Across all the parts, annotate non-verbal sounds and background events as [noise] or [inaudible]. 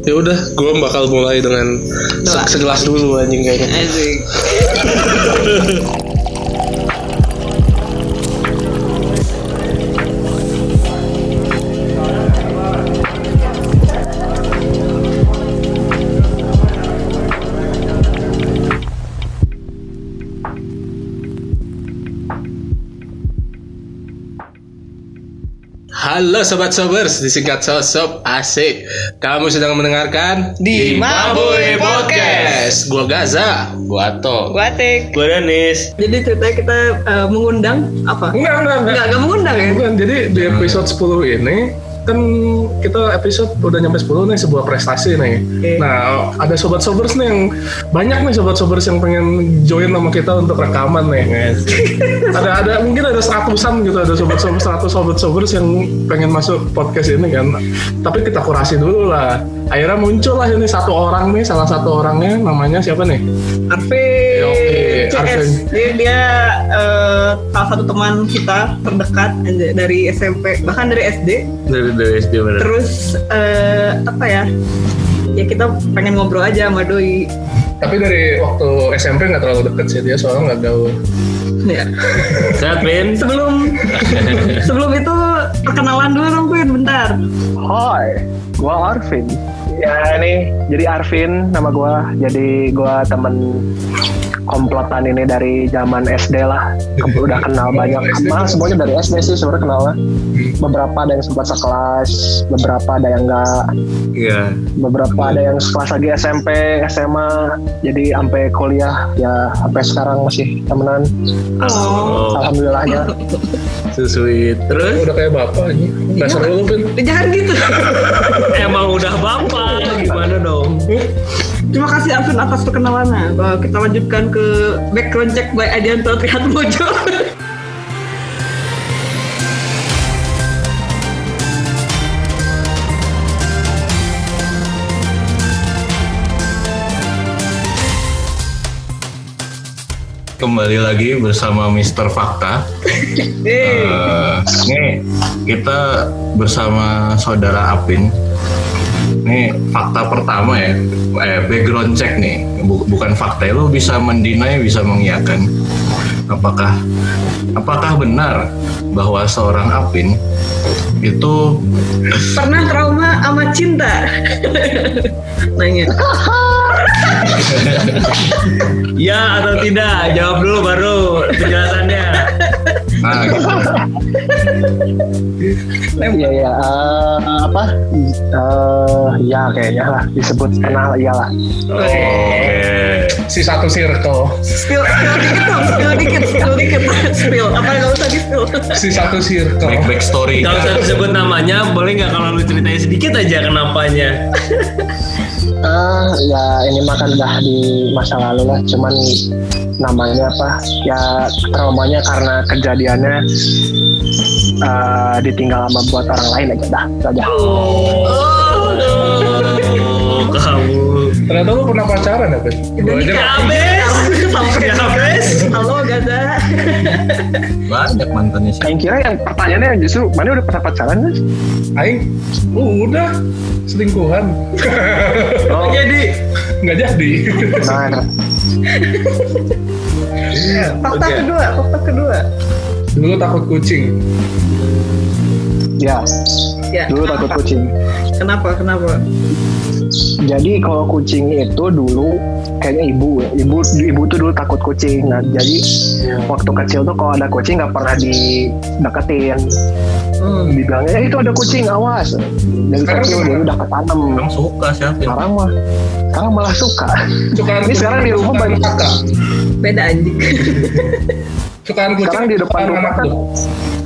Ya udah, gue bakal mulai dengan se- segelas dulu anjing kayaknya. Asik. [laughs] Halo sobat sobers, disingkat sosop asik. Kamu sedang mendengarkan Di Mabui Podcast. Gua Gaza, gua Ato. Gua Atik. Gue Danis. Jadi ceritanya kita eh, mengundang apa? Enggak, enggak, enggak. Enggak, enggak mengundang ya? Bukan, jadi di episode 10 ini kan kita episode udah nyampe 10 nih sebuah prestasi nih. Oke. Nah, ada sobat sobers nih yang banyak nih sobat sobers yang pengen join sama kita untuk rekaman nih. [laughs] ada ada mungkin ada seratusan gitu ada sobat sobers seratus sobat sobers yang pengen masuk podcast ini kan. Tapi kita kurasi dulu lah. Akhirnya muncul lah ini satu orang nih, salah satu orangnya namanya siapa nih? Arvin. Oke, CS. Arvin. Dia, dia eh, salah satu teman kita terdekat dari SMP, bahkan dari SD. Dari dari SD bener. Terus eh, apa ya? Ya kita pengen ngobrol aja sama doi. Tapi dari waktu SMP nggak terlalu deket sih dia soalnya nggak gaul. Ya. [laughs] Sehat, Vin? Sebelum [laughs] sebelum itu perkenalan dulu dong, Vin, bentar. Hai, gua Arvin. Ya ini, jadi Arvin nama gua. Jadi gua temen komplotan ini dari zaman SD lah. Udah kenal banyak. Malah semuanya dari SD sih sebenarnya kenalnya. Beberapa ada yang sempat sekelas, beberapa ada yang enggak, Iya. beberapa ada yang sekelas lagi SMP, SMA. Jadi sampai kuliah ya sampai sekarang masih temenan. Oh. Alhamdulillahnya. [laughs] Susui. Terus Udah kayak bapak aja. Nggak seru lu pin. Jangan gitu. [laughs] emang udah bapak gimana dong? Terima kasih Arvin atas perkenalannya. Kita lanjutkan ke background check by Adianto Trihat Mojo. Kembali lagi bersama Mr. Fakta. [laughs] Eh, nih kita bersama saudara Apin. Nih fakta pertama ya, eh, background check nih, Bu- bukan fakta. Lu bisa mendinai, bisa mengiyakan. Apakah apakah benar bahwa seorang Apin itu pernah trauma sama cinta? [laughs] Nanya. ya atau tidak? Jawab dulu baru penjelasannya. Nah, gitu. Iya iya eh, apa? Eh, ya kayaknya lah disebut kenal iyalah. Oke. Si satu circle. Spill, spill dikit dong, spill dikit, spill dikit, spill. Apa nggak usah di spill? Si satu circle. Back back story. Kalau saya disebut namanya, boleh nggak kalau lu ceritain sedikit aja kenapanya? Ah ya ini mah kan udah di masa lalu lah. Cuman namanya apa? Ya traumanya karena kejadiannya eh, ditinggal sama buat orang lain aja dah. Itu aja. Oh, kamu. Ternyata lu pernah pacaran ya pin? Gua aja Habis. Sampai Habis. Halo Gaza. Banyak mantannya sih. Yang kira yang pertanyaannya justru mana udah pernah pacaran kan? Aing, uh, udah selingkuhan. [laughs] Oh, Jadi Nggak jadi. nah, Fakta Oke. kedua, fakta kedua. Dulu takut kucing. ya Ya. dulu takut kucing. Kenapa? Kenapa? Jadi kalau kucing itu dulu kayaknya ibu, ya. ibu ibu tuh dulu takut kucing. Nah jadi waktu kecil tuh kalau ada kucing nggak pernah dideketin. Hmm. Dibilangnya eh, itu ada kucing awas. Dari Sekarang kecil dia udah ketanam. Emang suka siapa? Sekarang mah sekarang malah suka. Sukaan Ini sekarang di rumah banyak- kakak. Beda anjing. Sekarang di depan rumah kan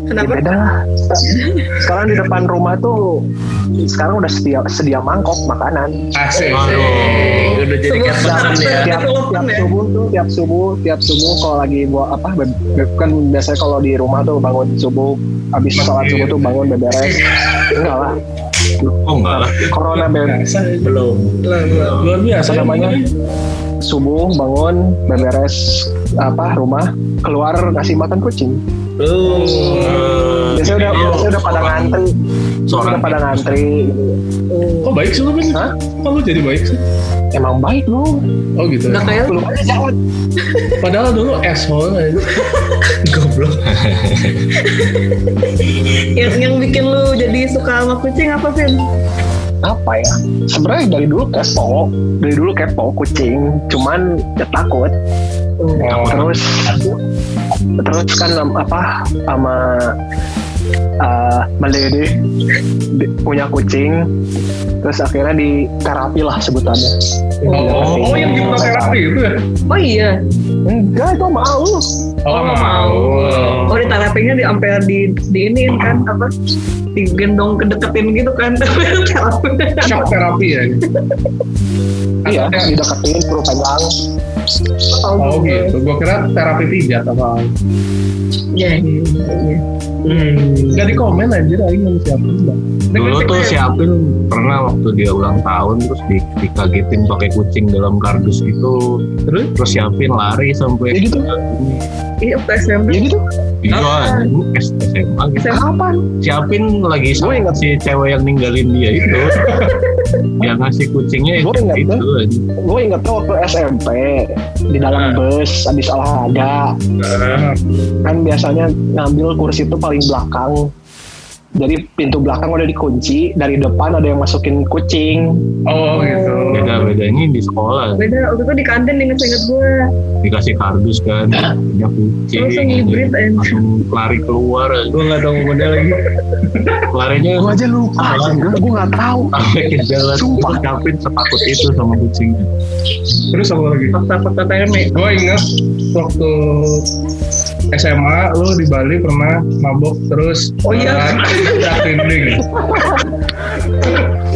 lu. ya Kenapa? beda lah. Sekarang di depan rumah tuh sekarang udah sedia sedia mangkok makanan. Asik. Aduh, udah jadi kayak ya. tiap, tiap ya. subuh tuh tiap subuh tiap subuh kalau lagi buat apa kan biasanya kalau di rumah tuh bangun subuh habis sholat subuh tuh bangun beberes enggak lah Oh enggak lah. corona be Biasa. Belum. Luar biasa namanya? subuh bangun beberes apa rumah keluar ngasih makan kucing Oh. biasanya biasanya udah biasanya udah pada ngantri Seorang udah pada ngantri gitu. Kok baik sih lu Ben? Hah? Kok lu jadi baik sih? emang baik lu Oh gitu. Nggak kayak belum aja jawab Padahal dulu asshole aja. [laughs] Goblok. [laughs] yang, yang bikin lu jadi suka sama kucing apa Vin? Apa ya? Sebenarnya dari dulu kepo. Dari dulu kepo kucing. Cuman ya takut. Oh. terus terus kan apa sama uh, Melede di- punya kucing. Terus akhirnya di terapi lah sebutannya. Oh, oh yang hipnoterapi itu ya? Oh iya, enggak itu mau Oh, mau. oh di terapinya di sampai di di ini kan apa? Digendong kedeketin gitu kan. [laughs] Shock terapi ya? iya dideketin suruh pegang. Oh gitu, gue kira terapi pijat apa Iya, iya, iya. Hmm. Gak di komen aja lah ini siapa bang. Dulu tuh si Apin pernah waktu dia ulang tahun terus di, dikagetin pakai kucing dalam kardus gitu. Terus terus si Apin lari sampai Ya gitu. Iya, waktu SMP. ya gitu Iya, ini S- SMA gitu. SMA. Si Apin lagi Gue sama ingat. si cewek yang ninggalin dia itu. [laughs] yang ngasih kucingnya Gue itu. ingat itu aja. gue inget tuh waktu SMP di dalam bus habis olahraga kan biasanya ngambil kursi itu paling belakang jadi pintu belakang udah dikunci dari depan ada yang masukin kucing Oh gitu. Beda bedanya di sekolah Beda, waktu itu di kantin inget-inget gue. dikasih kardus kan punya kucing Langsung hibrid aja. langsung lari keluar Gue gak tau model lagi. larinya gue aja lupa gue nggak tahu sampai ke jalan Sumpah. Terus Apin setakut itu sama kucingnya Terus apa lagi? Fakta-fakta TMI. Gue ingat waktu SMA lu di Bali pernah mabok terus Oh iya. [laughs] uh.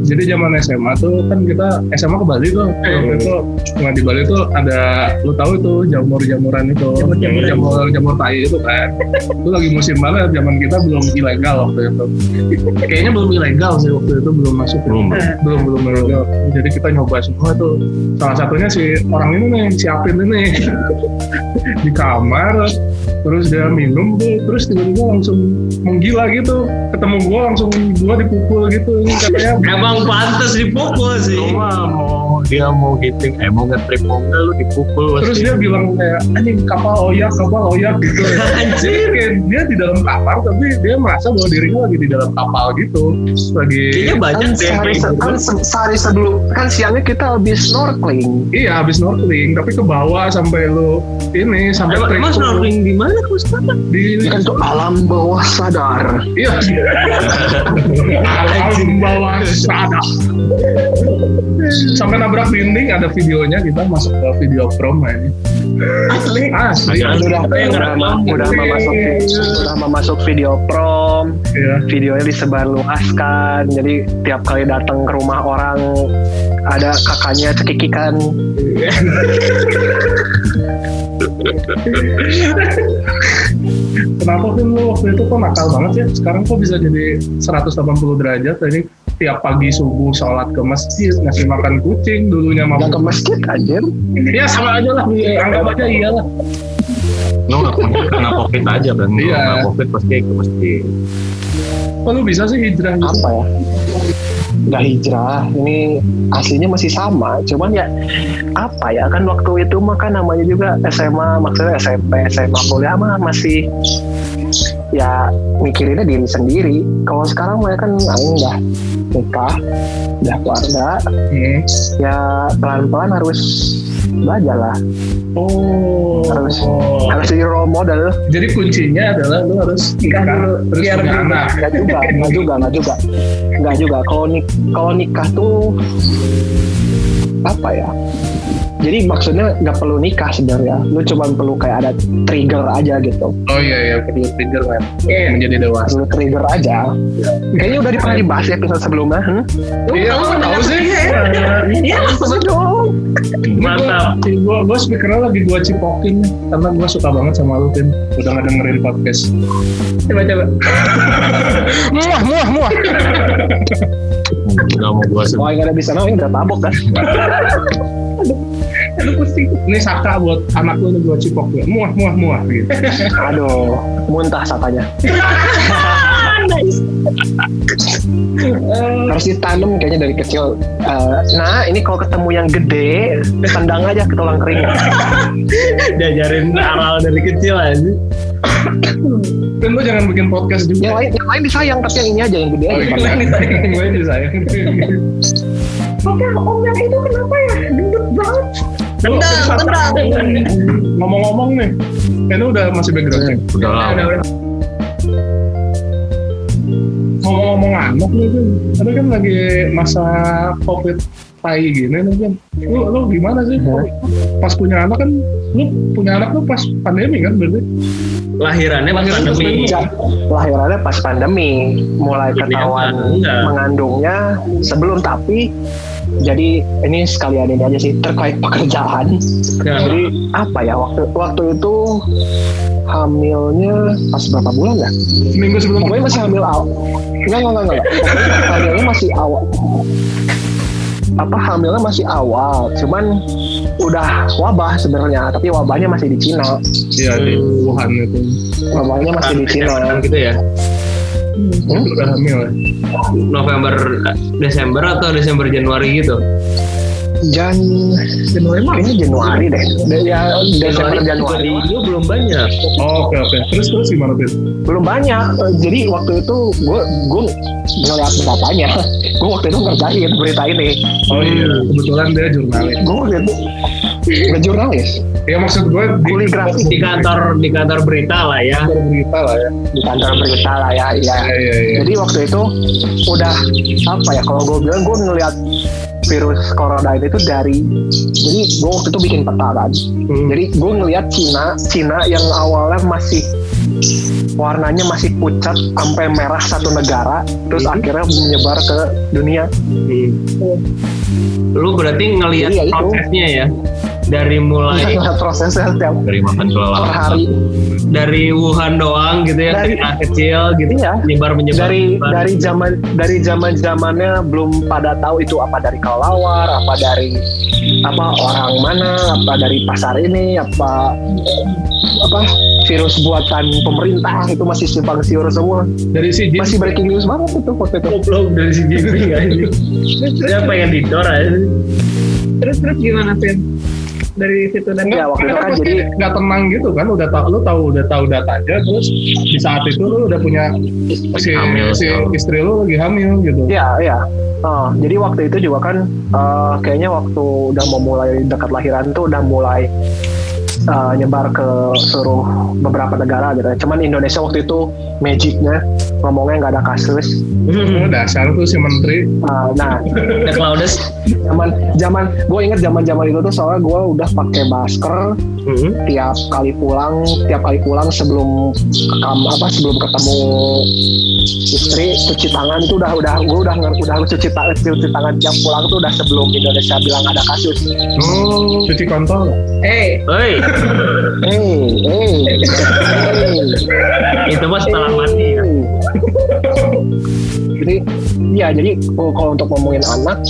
Jadi zaman SMA tuh kan kita SMA ke Bali tuh waktu itu nah di Bali tuh ada lu tahu itu jamur-jamuran itu? Jamur-jamuran. jamur jamur tai itu kan. Itu lagi musim banget zaman kita belum ilegal waktu itu. Kayaknya belum ilegal sih waktu itu belum masuk Belum. belum belum ilegal. Jadi kita nyoba semua tuh. Salah satunya si orang ini nih si Apin ini [laughs] di kamar terus dia minum tuh terus tiba-tiba langsung menggila gitu. Ketemu gua langsung gua dipukul gitu. Ini katanya Emang pantas dipukul sih. Mau dia mau hitting eh mau ngetrip mau enggak lu dipukul terus pasti. dia bilang kayak anjing kapal oyak kapal oyak gitu [laughs] kayak dia di dalam kapal tapi dia merasa bahwa dirinya lagi di dalam kapal gitu lagi Kayaknya banyak kan deh. sehari, kayak se- gitu. kan se- sehari sebelum kan siangnya kita habis snorkeling iya habis snorkeling tapi ke bawah sampai lu ini sampai Emang, snorkeling di mana Mas Tata? di kan tuh alam bawah sadar iya [laughs] alam bawah sadar sampai nabrak dinding ada videonya kita masuk ke video prom ini Asli. asli udah Apa yang udah, ma- udah mau masuk udah masuk video prom Iya. videonya disebarluaskan jadi tiap kali datang ke rumah orang ada kakaknya cekikikan Kenapa kan lu waktu itu kok nakal banget ya? Sekarang kok bisa jadi 180 derajat? Tadi tiap pagi subuh sholat ke masjid, ngasih makan kucing, dulunya nggak ke masjid anjir Ya sama aja lah, anggap aja iyalah. lu nggak kena covid aja kan Iya. kena covid pasti ke masjid Kok lu bisa sih hijrah gitu? apa ya nggak hijrah ini aslinya masih sama cuman ya apa ya kan waktu itu mah kan namanya juga SMA maksudnya SMP SMA kuliah mah masih ya mikirinnya diri sendiri. Kalau sekarang mereka kan udah nikah udah keluarga Hmm. ya pelan-pelan harus belajar lah. Oh. harus harus jadi role model. Jadi kuncinya adalah lu harus nikah terus Biar punya anak. nggak juga [laughs] nggak juga nggak juga. Nggak juga. Kalau nik kalau nikah tuh apa ya jadi maksudnya nggak perlu nikah sebenarnya lu cuma perlu kayak ada trigger aja gitu Oh iya iya, perlu trigger kan. Iya. Menjadi dewasa. perlu trigger aja kayaknya udah pernah dibahas ya episode sebelumnya hmm? Iya, lu tahu sih. ya? Iya, Maksudnya dong Mantap. Gue gue speakernya lagi gue cipokin karena gue suka banget sama lu Tin. Udah nggak dengerin podcast. coba coba. [laughs] Muah muah muah. nggak mau gua sedih Wah, nggak ada bisa, ini udah mabok kan? [laughs] Aduh pusing. Ini saka buat anak lu buat cipok gue. Muah muah muah gitu. [laughs] Aduh, muntah sakanya. [laughs] [laughs] Harus ditanam kayaknya dari kecil. Eh, nah, ini kalau ketemu yang gede, tendang aja ke tulang kering. Diajarin aral dari kecil aja. Dan lu jangan bikin podcast juga. Yang lain, yang lain disayang, tapi yang ini aja yang gede Oh, aja. iya, disayang. Gue disayang. Oke, om yang itu kenapa ya? Gendut banget. Tendang, tendang. Ngomong-ngomong nih, ini udah masih backgroundnya. Udah lama. Ngomong-ngomong anak nih kan, ada kan lagi masa covid tai gini nih kan. Lu, lu gimana sih? Pas punya anak kan, lu punya anak tuh pas pandemi kan berarti? Lahirannya pas Lahirannya pandemi. Ya, lahirannya pas pandemi, mulai ketahuan mengandungnya sebelum tapi jadi ini sekalian ini aja sih terkait pekerjaan. Ya. Jadi apa ya waktu waktu itu hamilnya pas berapa bulan ya? Seminggu sebelum Pokoknya masih hamil awal. Enggak, enggak, enggak, hamilnya masih awal. Apa hamilnya masih awal, cuman udah wabah sebenarnya, tapi wabahnya masih di Cina. Iya di Wuhan itu. Wabahnya masih di Cina. gitu ya. Hmm? Udah hamil ya. November, Desember atau Desember Januari gitu. Jan Januari kayaknya Januari deh. De- Ya Desember Januari. juga belum banyak. Oh, oke oke. Terus terus gimana tuh? Belum banyak. Eh, Jadi waktu itu gue gue ngeliat beritanya. Gue waktu itu ngerjain berita ini. Oh iya, kebetulan dia jurnalis. Gue waktu itu nggak jurnalis, Ya maksud gue di grafis Di kantor di kantor berita lah ya. berita lah ya. di kantor berita lah ya. Iya. Iya iya iya. Jadi waktu itu udah apa ya kalau gue bilang gue ngeliat virus corona ini tuh dari jadi gue waktu itu bikin peta kan. Hmm. Jadi gue ngeliat Cina, Cina yang awalnya masih warnanya masih pucat sampai merah satu negara, terus Hmm. akhirnya menyebar ke dunia. Lu berarti ngelihat ya itu. prosesnya ya. Dari mulai Ngeliat prosesnya setiap Dari makan per kelelawar. hari dari Wuhan doang gitu ya, Dari- kecil gitu, Iya. menyebar menyebar. dari menyebar. dari zaman dari zaman zamannya belum pada tahu itu apa dari kelelawar, apa dari apa orang mana, apa dari pasar ini, apa apa virus buatan pemerintah itu masih simpang siur semua, Dari si Jin masih breaking news banget itu waktu itu. Goblok dari si Jimmy aja. Dia pengen aja. Terus terus gimana Vin? Dari situ dan Ya waktu itu kan jadi nggak tenang gitu kan udah tahu lu tahu udah tahu datanya terus di saat itu lu udah punya si, Hamil, si so. istri lu lagi hamil gitu ya ya. Oh, jadi waktu itu juga kan eh, kayaknya waktu udah mau mulai dekat lahiran tuh udah mulai eh, nyebar ke seluruh beberapa negara gitu. Cuman Indonesia waktu itu magicnya ngomongnya nggak ada kasus. oh, dasar tuh si menteri Eh, nah, [laughs] The Cloudes. zaman zaman gue inget zaman zaman itu tuh soalnya gue udah pakai masker Hmm. tiap kali pulang tiap kali pulang sebelum kam apa sebelum ketemu istri cuci tangan itu udah udah gue udah udah harus cuci tangan cuci tangan tiap pulang tuh udah sebelum Indonesia bilang ada kasus. Oh cuci kontol. Eh, Hei, hey. Hey hey. [laughs] Itu mah setelah mati ya. jadi ya jadi oh, kalau untuk ngomongin anak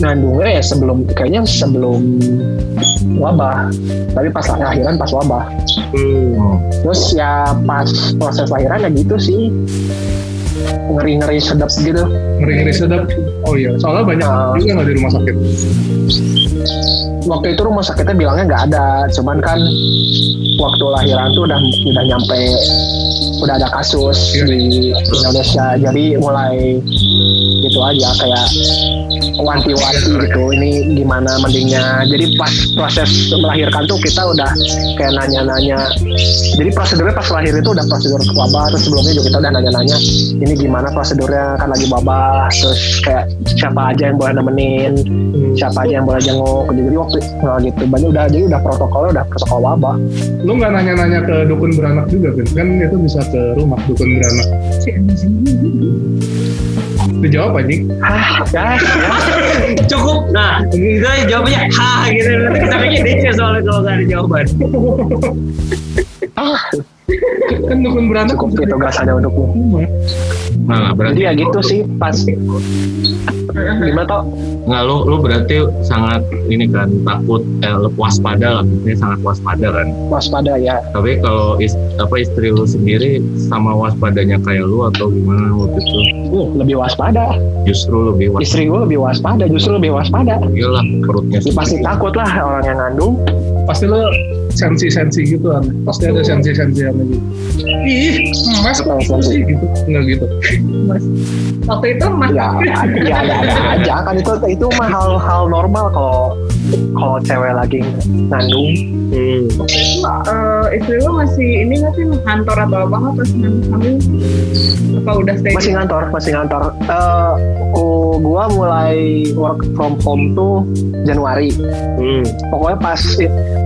nandungnya ya sebelum kayaknya sebelum wabah. Tapi pas lahiran pas wabah. Hmm. terus ya pas proses lahiran ya gitu sih. Ngeri ngeri sedap gitu. Ngeri ngeri sedap. Oh iya soalnya banyak Ah. juga nggak di rumah sakit waktu itu rumah sakitnya bilangnya nggak ada cuman kan waktu lahiran tuh udah udah nyampe udah ada kasus Iya. di Indonesia. Jadi mulai gitu aja kayak wanti-wanti gitu ini gimana mendingnya. Jadi pas proses melahirkan tuh kita udah kayak nanya-nanya. Jadi prosedurnya pas lahir itu udah prosedur wabah terus sebelumnya juga kita udah nanya-nanya ini gimana prosedurnya kan lagi wabah terus kayak siapa aja yang boleh nemenin siapa aja yang boleh jenguk jadi waktu nah gitu banyak udah jadi udah protokolnya udah protokol wabah lu nggak nanya-nanya ke dukun beranak juga kan kan itu bisa ke rumah dukun beranak dijawab aja hah ya, ya. [laughs] Cukup. Nah, kita jawabnya ha gitu. Kita pengen DC soalnya kalau nggak ada jawaban. [laughs] ah kan dukun beranak cukup itu gasannya untukmu Nah, berarti jadi ya gitu sih pas. Gimana toh nggak lu lu berarti sangat ini kan takut eh, lu waspada lah. Ini sangat waspada kan. Waspada ya. Tapi kalau is, apa istri lu sendiri sama waspadanya kayak lu atau gimana waktu itu? Uh, lebih waspada. Justru lebih waspada. Istri gue lebih waspada justru lebih waspada. Lah perutnya pasti takut lah orang yang ngandung. Pasti lo sensi-sensi gitu kan. Pasti ada sensi-sensi yang gitu ih mas kok gitu sih gitu? Nggak gitu. Mas. Waktu itu Mas ya ada ya ada, ada aja kan itu itu mah hal-hal normal kalau kalau cewek lagi ngandung Hmm. eh, istri lo masih ini nggak sih kantor atau apa nggak pas hamil? Apa udah stay? masih ngantor masih ngantor eh ku- gua mulai work from home tuh Januari Hmm. pokoknya pas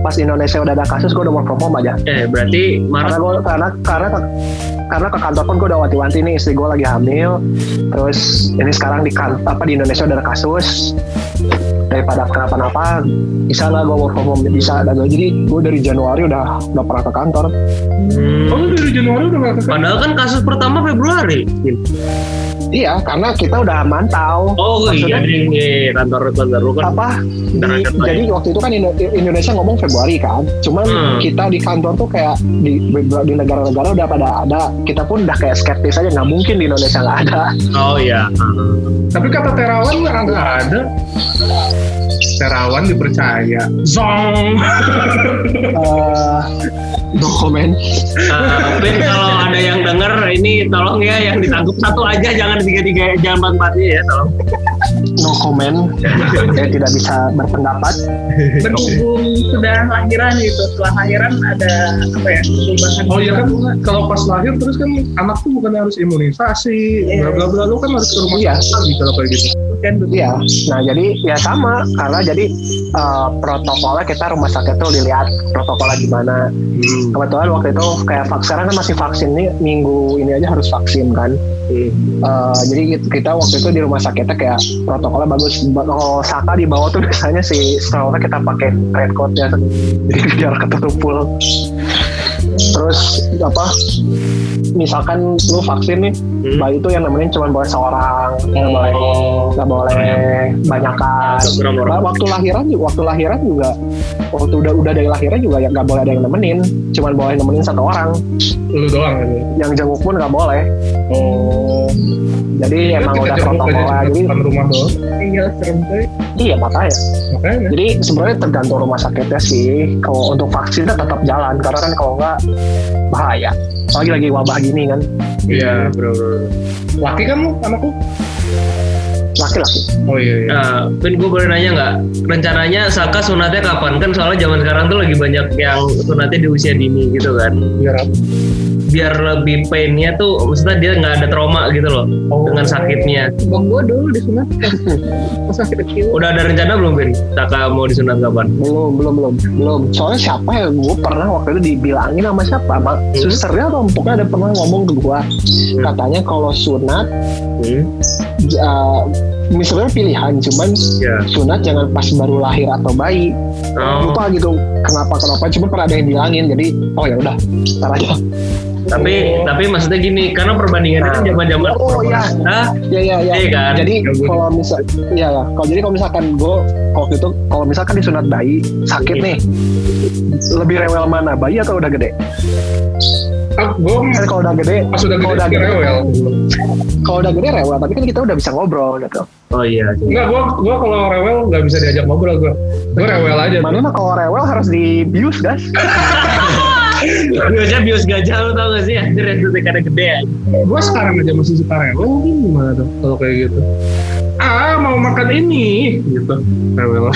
pas Indonesia udah ada kasus gua udah work from home aja Eh berarti karena Maret gua karena karena karena ke kantor pun gue udah wanti-wanti nih istri gue lagi hamil terus ini sekarang di kan apa di Indonesia udah ada kasus daripada kenapa-napa bisa lah gue work from home bisa dan jadi gue dari Januari udah udah pernah ke kantor Hmm. oh dari Januari udah nggak ke Padahal kan kasus pertama Februari. Iya karena kita udah mantau. Oh iya Maksudnya- di di kantor kantor lu kan. apa? Di- jadi waktu itu kan Indo- Indonesia ngomong Februari kan. Cuman Hmm. kita di kantor tuh kayak di di negara-negara udah pada ada. Kita pun udah kayak skeptis aja. Nggak mungkin di Indonesia nggak ada. Oh iya. tapi kata Terawan nggak nggak ada. Terawan dipercaya. Zong. Eh, no comment Pin kalau ada yang denger ini tolong ya yang ditangkap satu aja jangan tiga tiga jangan empat empatnya ya tolong. No comment. Saya tidak bisa berpendapat. Berhubung sudah lahiran gitu. Setelah lahiran ada apa ya perubahan Oh iya kan kalau pas lahir terus kan anak tuh bukan harus imunisasi, bla bla bla lu kan harus ke rumah Iya. sakit lagi kalau kayak gitu. kan Iya, nah jadi ya sama karena jadi eh, protokolnya kita rumah sakit tuh dilihat protokolnya gimana. Kebetulan waktu itu kayak vaksin sekarang kan masih vaksin nih minggu ini aja harus vaksin kan. Eh, jadi gitu- kita waktu itu di rumah sakitnya kayak protokolnya bagus. Ba- Kalau Saka di bawah tuh biasanya si stroller kita pakai red coat ya, jadi biar ketutup. Terus apa? Misalkan lu vaksin nih, Hmm. bayi itu yang nemenin cuma boleh seorang, nggak boleh nggak boleh banyakan. Seorang orang. Nah, waktu lahiran juga, waktu lahiran juga, waktu udah udah dari lahiran juga ya nggak boleh ada yang nemenin, cuma boleh nemenin satu orang. Lu doang gitu. Yang jenguk pun nggak boleh. Oh. Jadi emang Kita udah di Jadi rumah doang. iya serem tuh iya makanya. Makanya. Jadi sebenarnya tergantung rumah sakitnya sih. Kalau untuk vaksin tetap jalan, karena kan kalau nggak bahaya. Apalagi lagi wabah gini kan, Iya. bro. bro. Laki kan lu anakku? laki-laki. Oh iya. iya. Nah, Pin gue boleh nanya nggak? Rencananya Saka sunatnya kapan? Kan soalnya zaman sekarang tuh lagi banyak yang sunatnya di usia dini gitu kan. Apa? Biar lebih painnya tuh, maksudnya dia nggak ada trauma gitu loh Oh. dengan sakitnya. bang gue dulu disunat pas masih kecil Udah ada rencana belum Pin? Saka mau disunat kapan? Belum, belum, belum, belum. Soalnya siapa ya? Gue pernah waktu itu dibilangin sama siapa? Sama susternya atau pokoknya ada pernah ngomong ke gue. Katanya kalau sunat, Hmm? uh, misalnya pilihan, cuman Ya. sunat jangan pas baru lahir atau bayi. Oh, Lupa gitu kenapa kenapa. Cuma pernah ada yang bilangin. Jadi oh ya udah, ntar aja. Tapi tapi maksudnya gini, karena perbandingannya kan zaman-zaman Oh, iya. Hah? Ya ya ya. Iya kan? Jadi Ya, kalau misal, ya ya. Kalau jadi kalau misalkan gue waktu itu kalau misalkan disunat bayi sakit nih, lebih rewel mana bayi atau udah gede? Ah, gue Kan kalau udah gede, pas udah kalau gede udah gede, rewel. kalau udah gede rewel. Tapi kan kita udah bisa ngobrol gitu. Oh iya. Enggak, gue gua kalau rewel nggak bisa diajak ngobrol gue. Gue rewel aja. Mana mah kalau rewel harus dibius guys. [laughs] Biasanya bios gajah lu tau gak sih? Anjir itu karena gede ya. Gue sekarang aja masih suka rewel. Mungkin gimana tuh kalau kayak gitu? Ah, mau makan ini, gitu. Rewel.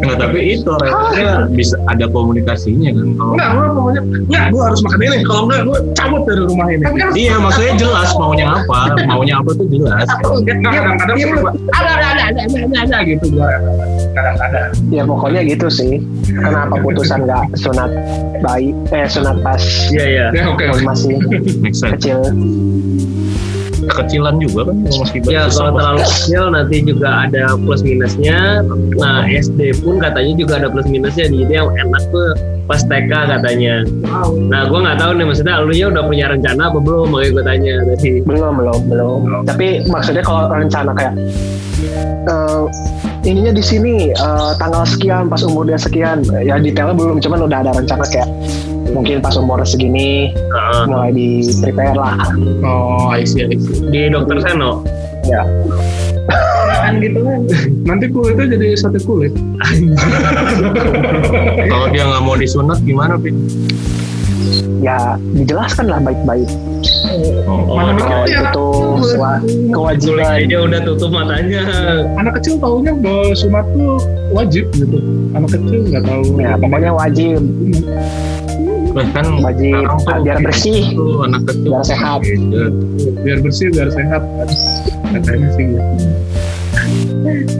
Nggak, tapi itu rewelnya bisa ada komunikasinya kan kalau Enggak, gue pokoknya enggak, gue harus makan ini. Kalau enggak, gue cabut dari rumah ini. Tapi kan iya maksudnya jelas maunya apa maunya apa tuh jelas kadang-kadang ada ada ada ada ada ada, ada gitu gue. Kadang-kadang. Ya pokoknya gitu sih. Kenapa putusan nggak sunat bayi, eh sunat pas Iya iya. Ya oke. masih make sense kecil. Kecilan juga kan masih Ya kalau terlalu kecil nanti juga ada plus minusnya. Nah SD pun katanya juga ada plus minusnya. Jadi yang enak tuh pas TK katanya. Wow. Nah gue nggak tahu nih maksudnya lu nya udah punya rencana apa belum? Makanya gue tanya tadi. belum belum belum tapi maksudnya kalau rencana kayak eh, ininya di sini eh, tanggal sekian pas umur dia sekian ya detailnya belum cuman udah ada rencana kayak mungkin pas umur segini Heeh. mulai di prepare lah Oh, I see, I see. di dokter Seno. ya Kan gitu kan. Nanti kulitnya jadi sate kulit. [laughs] Kalau dia nggak mau disunat gimana, Pin? ya dijelaskan lah baik-baik Oh, Mana kalau mikirnya? itu Kulit kewajiban aja udah tutup matanya. Anak kecil taunya bahwa sunat tuh wajib gitu. Anak kecil nggak tahu. ya pokoknya wajib Nah, kan sekarang tuh biar bersih. tuh anak kecil Biar sehat. Beda. biar bersih, biar sehat kan. Katanya sih gitu.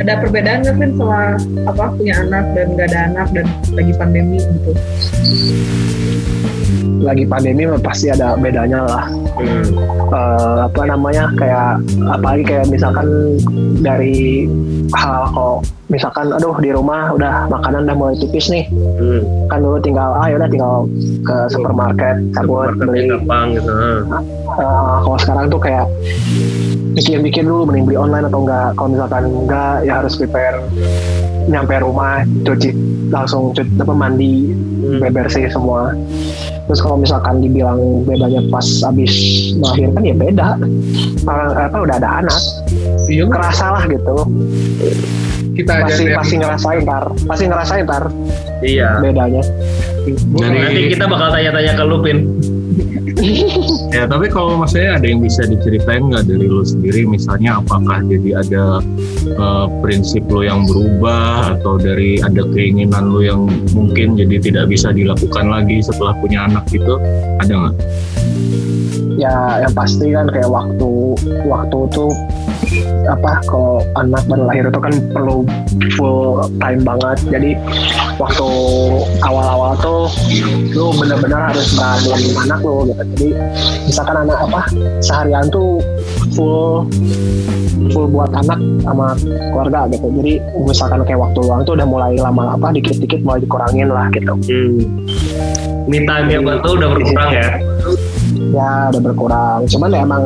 Ada perbedaan nggak kan setelah apa punya anak dan nggak ada anak dan lagi pandemi gitu. lagi pandemi mah pasti ada bedanya lah Hmm. Eh, apa namanya kayak apalagi kayak misalkan dari hal kok misalkan aduh di rumah udah makanan udah mulai tipis nih Hmm. kan dulu tinggal ah yaudah tinggal ke supermarket Marketnya beli gampang gitu. Eh, kalau sekarang tuh kayak mikir-mikir dulu mending beli online atau enggak. Kalau misalkan enggak ya harus prepare nyampe rumah cuci langsung cuci apa mandi Hmm. bebersih semua. Terus kalau misalkan dibilang bedanya pas habis melahirkan ya beda. Orang apa udah ada anak. Iya kerasa lah gitu. Kita aja pasti yang- pasti ngerasain tar. Pasti ngerasain tar. Iya. bedanya. Dari- Nanti kita bakal tanya-tanya ke lu, Pin. [laughs] Ya, tapi kalau maksudnya ada yang bisa diceritain nggak dari lu sendiri, misalnya apakah jadi ada eh, prinsip lu yang berubah atau dari ada keinginan lu yang mungkin jadi tidak bisa dilakukan lagi setelah punya anak gitu, ada nggak? ya yang pasti kan kayak waktu waktu tuh apa kalau anak baru lahir itu kan perlu full time banget jadi waktu awal-awal tuh lu benar-benar harus beraniin anak lu gitu jadi misalkan anak apa seharian tuh full full buat anak sama keluarga gitu jadi misalkan kayak waktu luang tuh udah mulai lama apa dikit-dikit mulai dikurangin lah gitu Hmm. Me time yang buat lu udah berkurang ya? Ya udah berkurang cuman ya emang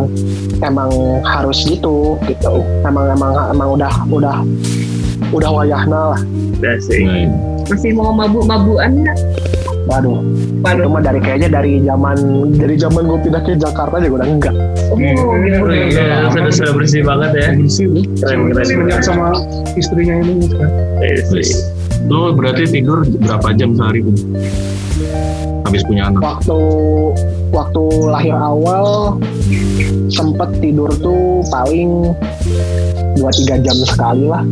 emang harus gitu gitu emang emang emang udah udah udah wayahna lah Udah sih. Nah, Masih mau mabuk-mabukan nggak? waduh itu Waduh. mah dari kayaknya dari zaman dari zaman gue pindah ke Jakarta juga udah enggak Oh, gitu. Iya, sudah sudah bersih banget ya. bersih tuh. Keren, keren, keren. sama istrinya ini kan. Iya sih. lu berarti tidur berapa jam sehari pun? Habis punya anak? waktu waktu lahir awal sempet tidur tuh paling dua tiga jam sekali lah [laughs]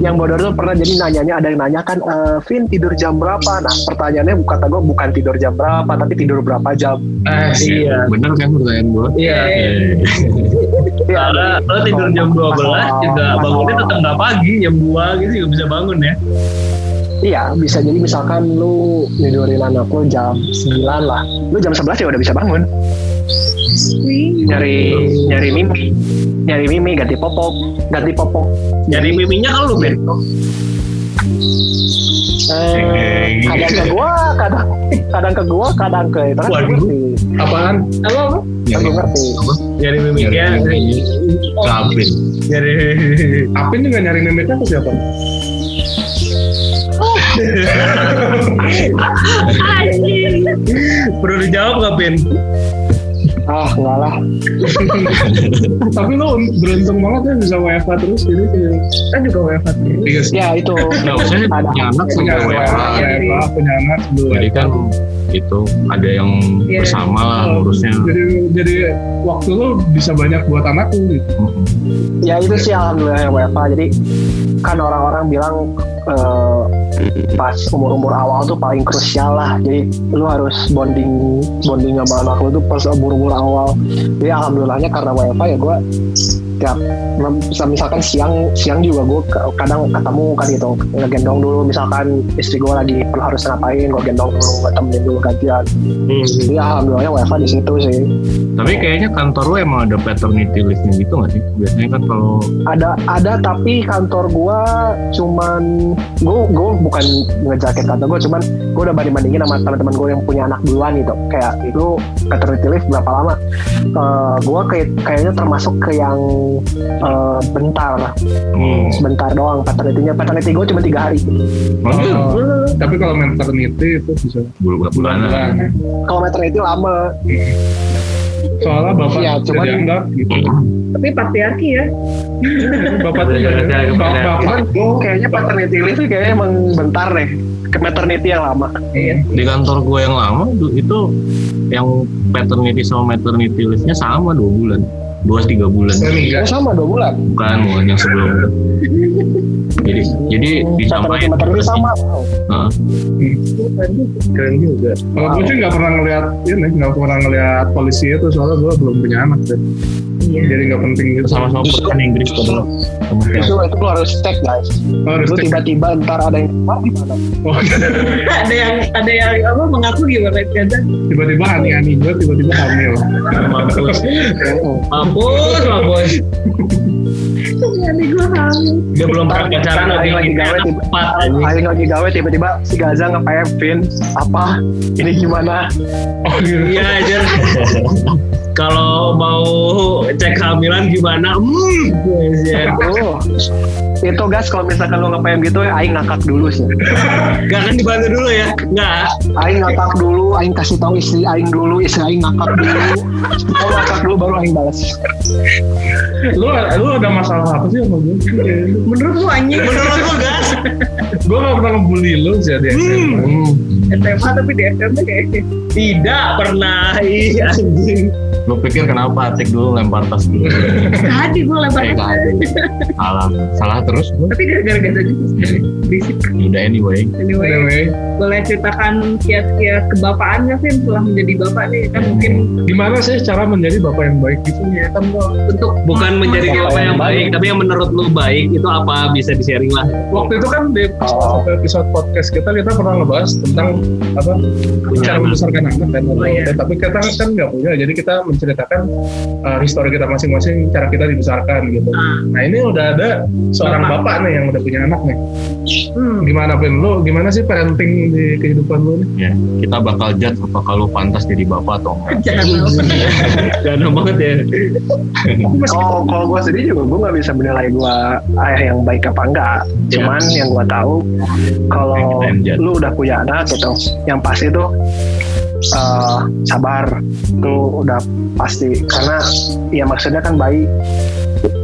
yang bodoh tuh pernah jadi nanyanya ada yang nanya kan "Eh, Vin tidur jam berapa nah pertanyaannya kata gue bukan tidur jam berapa tapi tidur berapa jam Eh, Iya. Bener kan pertanyaan gua? Iya. Eh, Karena lo tidur jam 12 juga bangunnya tetap nggak pagi, jam 2 gitu juga bisa bangun ya. Iya, bisa jadi misalkan lu tidurin anak lu jam 9 lah. Lu jam 11 ya udah bisa bangun. Nyari nyari mimi. Nyari mimi ganti popok, ganti popok. Nyari miminya kan lu, Ben. Eh, kadang ke gua, kadang kadang ke gua, kadang ke itu kan ngerti. apaan? Apa apa? Kan gua ngerti. Nyari mimiknya. Kapin. Nyari Apin juga nyari mimiknya ke siapa? Perlu dijawab nggak, Ben? Ah, enggak lah. Tapi lo beruntung banget ya bisa WFH terus jadi kayak Kan juga WFH. iya sih. Ya itu. Usah Ada. punya anak sampai. WFH, punya anak sebelum Jadi kan itu ada yang Iya. bersama lah ngurusnya. jadi jadi waktu lo bisa banyak buat anak lo gitu. Ya itu sih alhamdulillah yang WFH. Jadi kan orang-orang bilang eh, pas umur-umur awal tuh paling krusial lah. Jadi lu harus bonding bonding sama anak lu tuh pas umur-umur awal. Jadi alhamdulillahnya karena WFH ya gue setiap bisa misalkan siang siang juga gue kadang ketemu kan gitu. Ngegendong dulu misalkan istri gue lagi harus ngapain gue gendong dulu gue temenin dulu gantian. Hmm. jadi alhamdulillahnya WFA di situ sih. Tapi kayaknya kantor lu emang ada paternity leave-nya gitu nggak sih? Biasanya kan kalau ada ada tapi kantor gua cuman gua gua bukan ngejaket kantor gua cuman gua udah banding bandingin sama teman-teman gua yang punya anak duluan gitu. Kayak itu paternity leave berapa lama? Eh gua kayak kayaknya termasuk ke yang eh, bentar hmm. sebentar doang paternity-nya paternity gua cuma tiga hari Oh? Oh, tapi kalau maternity itu bisa Bul- bulanan. bulan. kalau maternity lama Soalnya bapak Iya, tidak cuman- dianggap gitu. Tapi patriarki ya. [laughs] bapak tuh Iya, iya, iya, bap- bapak cuman kayaknya paternity leave sih kayaknya emang bentar deh ke maternity yang lama Iya. Di kantor gue yang lama itu yang paternity sama maternity leave-nya sama dua bulan. Dua tiga bulan. semi Oh, kan? sama dua bulan Bukan bukan yang sebelumnya. [laughs] Jadi jadi disampaikan maternity sama Heeh. Keren juga. Kalau gue sih nggak pernah ngeliat ini, nggak pernah ngeliat polisi itu soalnya gue belum punya anak deh. Iya. Jadi nggak penting gitu. sama-sama perusahaan Inggris padahal itu itu lo harus cek guys Oh, harus lu tiba-tiba ntar ada yang wah gimana Oh, [laughs] ada yang ada yang apa mengaku gimana kadang tiba-tiba ani-ani gue tiba-tiba hamil. Mampus. [laughs] Mampus, mampus. [laughs] ini gue hamil. Dia belum pernah pacaran lagi Aing lagi gawe tiba empat anjing. Aing lagi gawe tiba-tiba si Gaza nge-PM Vin apa ini gimana Oh gitu. Iya aja. [laughs] Kalau mau cek kehamilan gimana? Hmm. Iya. oh itu guys kalau misalkan lu nge-PM gitu ya Aing ngakak dulu sih [laughs] Gak akan dibantu dulu ya? Nggak. Aing ngakak dulu Aing kasih tahu istri Aing dulu istri Aing ngakak dulu kalau ngakak dulu baru Aing balas Lu lu ada masalah apa sih sama gue? Menurut lu anjing Menurut lu gas? [laughs] gue gak pernah ngebully lu sih di SMA. Hmm. SMA tapi di SMP kayaknya. Tidak pernah. Ih anjing. Lu pikir kenapa Atik dulu lempar tas dulu? Tadi gue lempar. Eh, ada. Salah, salah terus. Tapi gara-gara sebenarnya. Berisik. Udah anyway. Anyway, Anyway, boleh ceritakan kiat-kiat kebapaan nggak Vin setelah menjadi bapak nih kan mungkin gimana sih cara menjadi bapak yang baik gitu ya kan lo bentuk Bukan menjadi apa yang baik, tapi yang menurut lu baik itu apa bisa di-sharing lah. waktu itu kan di satu episode podcast kita kita pernah ngebahas tentang apa Punya cara anak. membesarkan anak kan Oh, iya. Dan tapi kita kan nggak punya jadi kita menceritakan uh, history kita masing-masing cara kita dibesarkan gitu ah, nah ini udah ada seorang Bapak. bapak, nih yang udah punya anak nih hmm, gimana pun lu gimana sih parenting di kehidupan lu nih Ya, kita bakal judge apakah lu pantas jadi bapak atau enggak. [laughs] jangan [laughs] banget ya. [laughs] Oh, kalau gue sendiri juga gue nggak bisa menilai gue ayah yang baik apa enggak. Cuman yang gue tahu kalau lu udah punya anak gitu, yang pasti tuh eh, sabar. Tuh udah pasti karena ya maksudnya kan bayi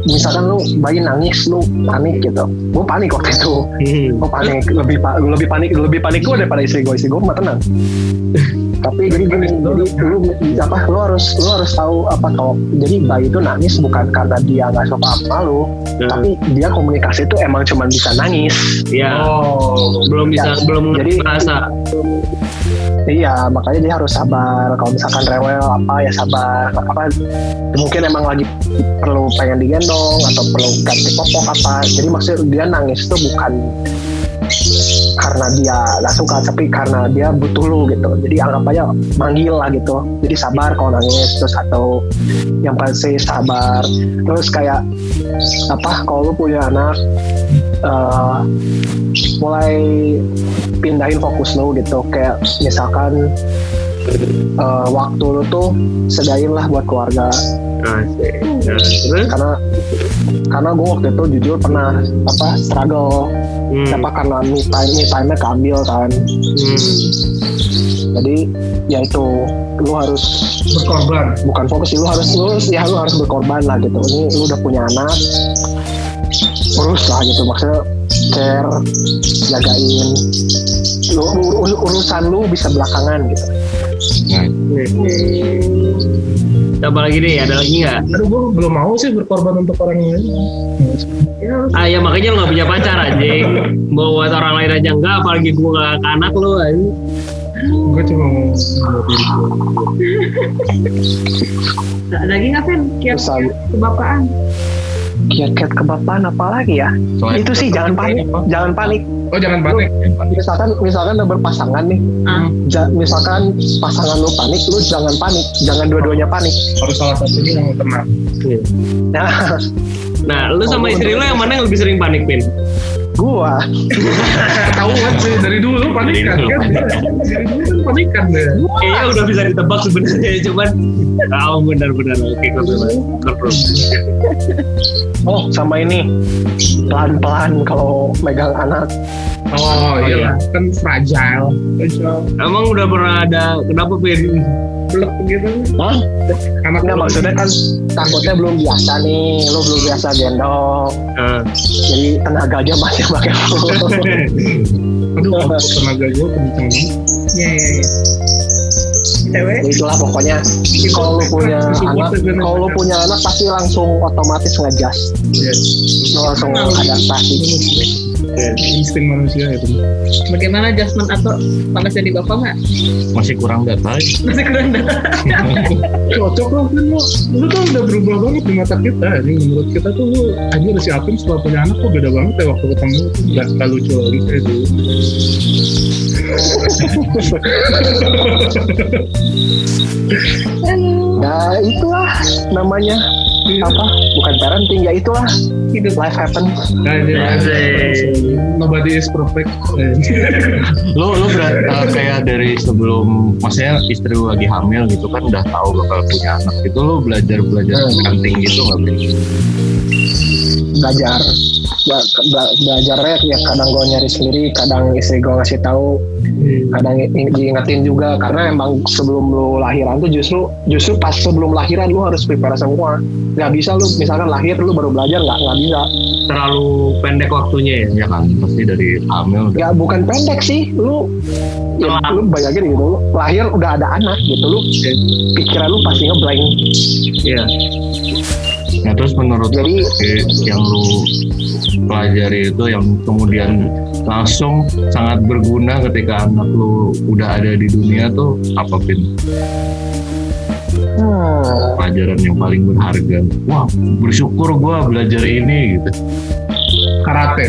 misalkan lu bayi nangis lu panik gitu. Gue panik waktu itu. Hmm. gue panik lebih pa- lebih panik lebih panik gue daripada istri gue istri gue mah tenang. Tapi jadi gini jadi lu apa lu harus lu harus tahu apa kalau jadi bayi itu nangis bukan karena dia nggak suka sama lu Hmm. tapi dia komunikasi itu emang cuma bisa nangis. Ya, oh. Belum bisa, Ya, belum jadi- merasa. iya makanya dia harus sabar. Kalau misalkan rewel apa ya sabar. Apa mungkin emang lagi perlu pengen digendong atau perlu ganti popok apa. Jadi maksudnya dia nangis itu bukan karena dia gak suka tapi karena dia butuh lu gitu. Jadi anggap aja manggil lah gitu. Jadi sabar kalau nangis terus atau yang pasti sabar. Terus kayak apa kalau lu punya anak eh, mulai pindahin fokus lu gitu. Kayak misalkan eh, waktu lu tuh sedain lah buat keluarga. Nah, terus? karena karena gue waktu itu jujur pernah apa struggle Hmm. apa karena me time me time nya keambil kan Hmm. jadi ya itu lu harus berkorban bukan fokus sih lu harus lu ya lu harus berkorban lah gitu ini lu udah punya anak urus lah gitu maksudnya care jagain lu ur- ur- urusan lu bisa belakangan gitu Apa lagi nih? Ada lagi nggak? aduh gue belum mau sih berkorban untuk orang lain Ah ya makanya lu gak punya pacar anjing. Mau buat orang lain aja enggak, apalagi gue gak ke anak lu anjing. gue cuma mau lagi Bisa. kiat-kiat kebapaan kiat-kiat kebapaan apa lagi ya Selain itu sih jangan panik apa? jangan panik Oh jangan panik. misalkan misalkan udah berpasangan nih Ah. ja- misalkan pasangan lu panik lu jangan panik jangan dua-duanya panik Harus salah satunya yang tenang. nah Nah, lu sama istri lu yang mana yang lebih sering panik, Pin? gua [laughs] Ketahuan sih dari dulu panikan Dari dulu kan. Dari dulu kan panikan deh. Kayaknya udah bisa ditebak sebenarnya, cuman oh benar-benar oke terus. Oh sama ini pelan-pelan kalau megang anak Oh, iya kan fragile. Fragile. Emang udah pernah ada kenapa Pin? Belek gitu. Hah? Anak Enggak maksudnya kan takutnya belum biasa nih, lu belum biasa gendong, Ah. jadi tenaganya masih pakai. [laughs] Aduh, tenaga gue kenceng banget. Iya, iya, iya. Cewek. Ya itulah pokoknya kalau lu punya anak, kalau lu punya anak pasti langsung otomatis ngejas, Iya. lu langsung adaptasi. Insting manusia itu. Bagaimana adjustment atau panas jadi bapak nggak? Masih kurang data. [laughs] Masih kurang data. Cocok loh kan lo. Lu tuh udah berubah banget di mata kita. Ini menurut kita tuh lu aja udah siapin setelah punya anak tuh beda banget ya waktu ketemu tuh gak, gak lucu lagi kayak dulu. Nah itulah namanya apa? Bukan parenting ya itulah Hidup. life happen. Nah, ini nobody is perfect. Lu lu berat, uh, kayak dari sebelum maksudnya istri lu lagi hamil gitu kan udah tahu bakal punya anak itu lu belajar belajar parenting gitu nggak belajar Ba- bela- belajarnya ya. Kadang gue nyari sendiri kadang istri gue ngasih tahu kadang i- diingetin juga. Karena emang sebelum lu lahiran tuh justru justru pas sebelum lahiran lu harus prepare semua. Nggak bisa lu misalkan lahir lu baru belajar nggak nggak bisa. Terlalu pendek waktunya ya. Ya kan? Pasti dari hamil udah. Ya bukan pendek sih. Lu ya, lu bayangin gitu. Lu lahir udah ada anak gitu. Lu pikiran lu pasti ngeblank. Iya. Nah terus menurut Jadi- yang lu pelajari itu yang kemudian langsung sangat berguna ketika anak lu udah ada di dunia tuh apa pin hmm. pelajaran yang paling berharga? Wah bersyukur gua belajar ini gitu. Karate.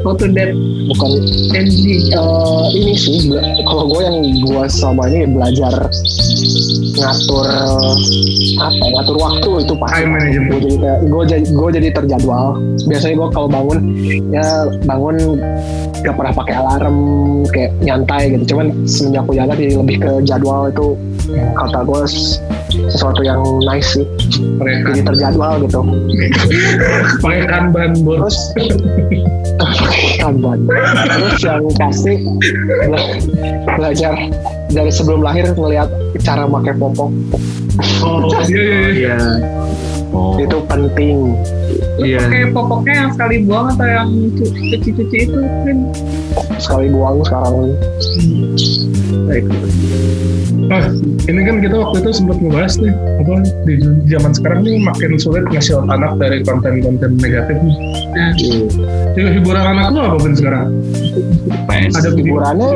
How to date bukan Kenji. Eh, ini sih kalau gue yang gue selama ini belajar ngatur apa ya, ngatur waktu itu pasti Time management. gue jadi gue jadi gue jadi terjadwal biasanya gue kalau bangun ya bangun gak pernah pakai alarm kayak nyantai gitu cuman semenjak punya anak jadi lebih ke jadwal itu kata gue sesuatu yang nice sih Pakai jadi terjadwal gitu [laughs] pakai kanban bos. terus [laughs] kanban terus yang pasti bela- belajar dari sebelum lahir ngelihat cara pakai popok Oh iya iya. iya. Iya. Oh, itu penting Iya. Kayak popoknya yang sekali buang atau yang cu- cuci-cuci itu kan sekali buang sekarang Nah, ini kan kita waktu itu sempat ngebahas nih apa di zaman sekarang nih makin sulit ngasih anak dari konten-konten negatif nih. Nah. Jadi hiburan anak lu apa pun sekarang? PS. Ada video Hiburannya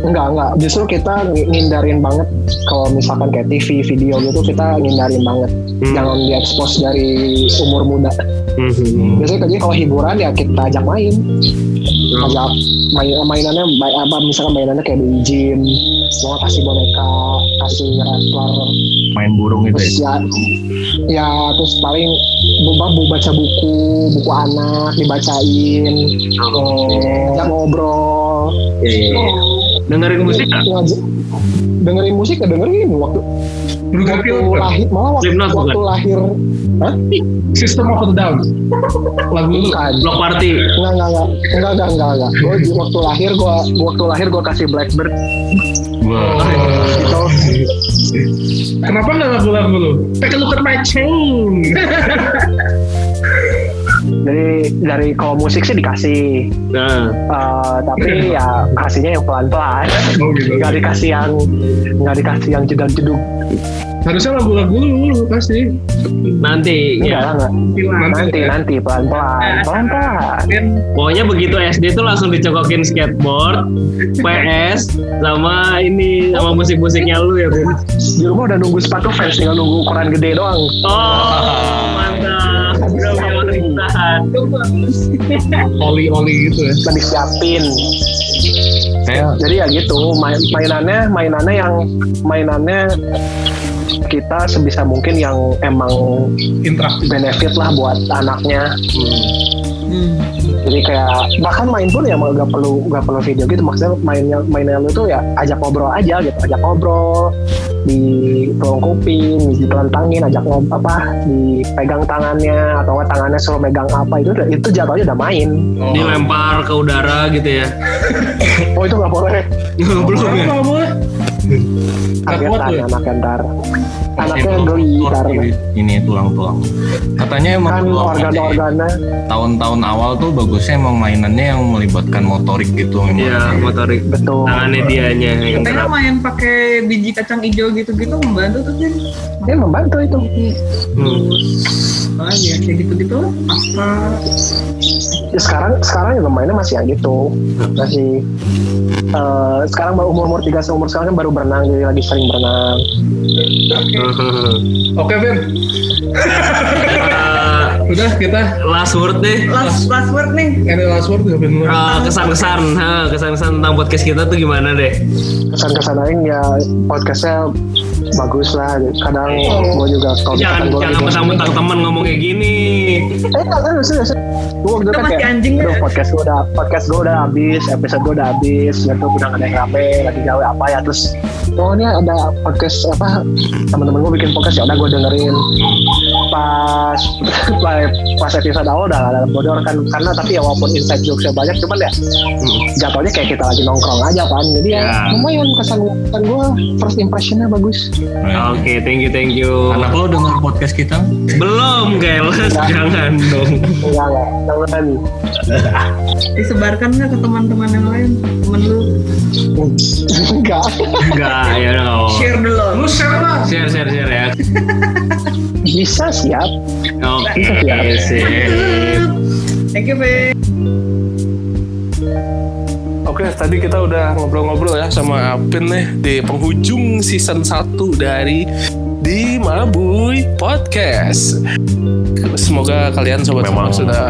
enggak enggak justru kita ng- ngindarin banget kalau misalkan kayak TV video gitu kita ngindarin banget Hmm. jangan diekspos dari umur muda Mhm. biasanya kalau hiburan ya kita ajak main ajak main mainannya baik apa misalkan mainannya kayak di gym mau kasih boneka kasih wrestler main burung itu terus ya. ya ya terus paling bu- bu baca buku buku anak dibacain Oh. ngobrol Iya, iya, iya. Dengerin musik ngajak dengerin musik ya dengerin waktu Blue waktu lahir malah waktu, Slipknot waktu bukan? lahir Hah? System of a Down. Lagu lu. bukan Block party. enggak enggak enggak enggak enggak enggak, enggak. Gua, waktu lahir gua waktu lahir gua kasih Blackbird Wah. gitu Kenapa nggak lagu-lagu lu? Take a look at my chain. [laughs] dari dari kalau musik sih dikasih Nah, Eh, tapi [laughs] ya kasihnya yang pelan pelan Oh gitu. nggak dikasih yang nggak dikasih yang jeduk jeduk Harusnya lagu-lagu lu, lu pasti. nanti enggak ya. lah enggak nanti nanti pelan pelan pelan pelan kan Pokoknya begitu SD tuh langsung dicokokin skateboard, PS, sama ini sama musik-musiknya lu ya, Bun. di rumah udah nunggu sepatu fans tinggal nunggu ukuran gede doang Oh, mantap. [laughs] Bro, bro. Tahan. oli-oli gitu ya dan disiapin Saya jadi ya gitu main mainannya mainannya yang mainannya kita sebisa mungkin yang emang interaktif benefit lah buat anaknya Hmm. jadi kayak bahkan main pun ya nggak perlu nggak perlu video gitu maksudnya mainnya mainnya lu tuh ya ajak ngobrol aja gitu ajak ngobrol di tolong kuping ditelentangin ajak ngobrol apa dipegang tangannya atau nggak tangannya suruh megang apa itu itu jatuhnya udah main Oh. Dilempar ke udara gitu ya. oh itu nggak boleh Belum ya. Nggak boleh Lu ya? anaknya ntar anaknya geli ntar ini tulang-tulang. Katanya emang kan organ-organnya tahun-tahun awal tuh bagusnya emang mainannya yang melibatkan motorik gitu. Iya, motorik. betul Tangannya dianya yang Katanya main pakai biji kacang hijau gitu-gitu membantu tuh sih. dia membantu itu Hmm. Oh iya, kayak gitu-gitu apa? Ya, sekarang sekarang juga mainnya masih yang gitu masih eh, sekarang baru umur umur tiga umur sekarang kan baru berenang jadi lagi sering berenang [laughs] oke Vin Eh, udah kita last word deh. Last last word nih. ini last word ya Vin Eh, kesan-kesan, ha, kesan-kesan tentang podcast kita tuh gimana deh? kesan-kesan lain ya podcastnya bagus lah kadang gue juga kalau Jangan jangan mentang-mentang teman ngomong kayak gini. eh enggak enggak serius gue waktu itu kan masih kayak anjing ya. "Aduh, podcast gue udah podcast gue udah habis episode gue udah habis gitu udah gak ada yang rame lagi gawe apa ya terus oh ini ada podcast apa teman-teman gue bikin podcast ya udah gue dengerin pas pas episode awal udah ada bodor kan karena tapi ya walaupun inside jokesnya banyak cuman ya jatuhnya kayak kita lagi nongkrong aja kan jadi ya, Ya. lumayan kesan kesan gue first impressionnya bagus Nah, Oke, thank you, thank you. Anak lo denger podcast kita? Belum, Keles, jangan dong. enggak enggak jangan Disebarkan nggak ke teman-teman yang lain? Temen lu enggak Enggak, ya no. share dulu. lu share lah Share, share, share ya. [laughs] bisa siap Oke, Siap. sip. Thank you, Fe. Oke, tadi kita udah ngobrol-ngobrol ya sama Apin nih di penghujung season 1 dari di Mabui Podcast. Semoga kalian sobat Memang. Semang sudah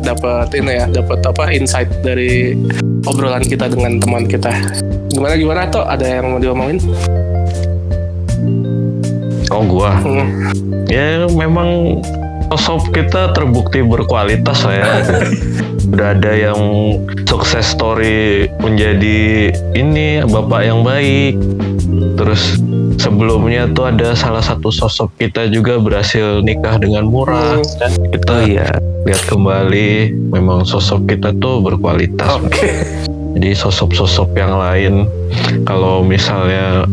dapat ini ya, dapat apa insight dari obrolan kita dengan teman kita. Gimana gimana toh? Ada yang mau diomongin? Oh gua, Hmm. ya memang sosok kita terbukti berkualitas lah ya. [laughs] Udah ada yang sukses story menjadi ini bapak yang baik. Terus sebelumnya tuh ada salah satu sosok kita juga berhasil nikah dengan murah. Dan kita ya lihat kembali memang sosok kita tuh berkualitas. Oke. Jadi sosok-sosok yang lain kalau misalnya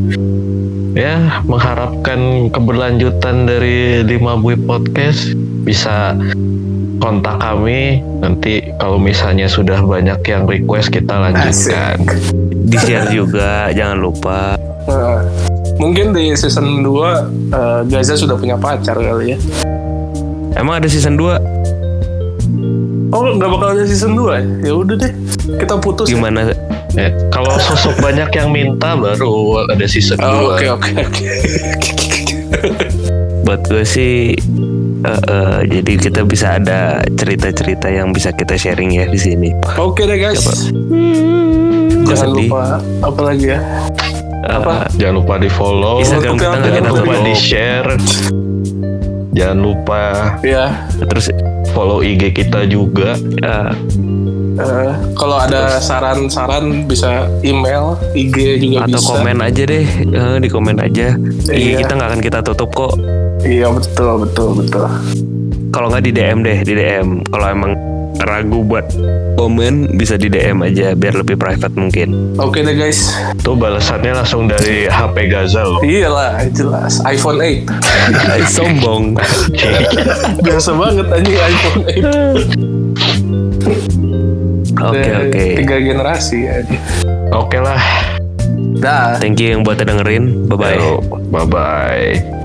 ya mengharapkan keberlanjutan dari Lima Bui Podcast bisa kontak kami nanti kalau misalnya sudah banyak yang request kita lanjutkan. di share juga jangan lupa Nah, mungkin di season 2 eh, Gaza sudah punya pacar kali ya. emang ada season 2 Oh, nggak bakal ada season 2 ya? Ya udah deh. Kita putus. ya. gimana Ya, kalau sosok banyak yang minta baru ada season Oh, 2. Oke, oke, oke. buat gue sih eh, eh, jadi kita bisa ada cerita-cerita yang bisa kita sharing ya di sini Oke deh guys. Jangan sedih lupa apa lagi ya? Apa? Jangan lupa di follow, Instagram kita nggak jangan kita lupa di share, jangan lupa Ya, terus follow IG kita juga. eh, eh, kalau ada saran-saran bisa email, IG juga atau bisa. komen aja deh eh, di komen aja Iya. Iya, kita nggak akan kita tutup kok Iya betul, betul, betul. kalau nggak di DM deh di DM kalau emang ragu buat komen bisa di DM aja biar lebih private mungkin Oke deh guys. Tuh balasannya langsung dari HP Gaza loh. Iyalah, jelas. iPhone 8. [laughs] sombong Biasa banget anjing iPhone 8. [laughs] oke Dari oke Tiga generasi ya. Oke lah. Dah. thank you yang buat dengerin bye bye Bye bye.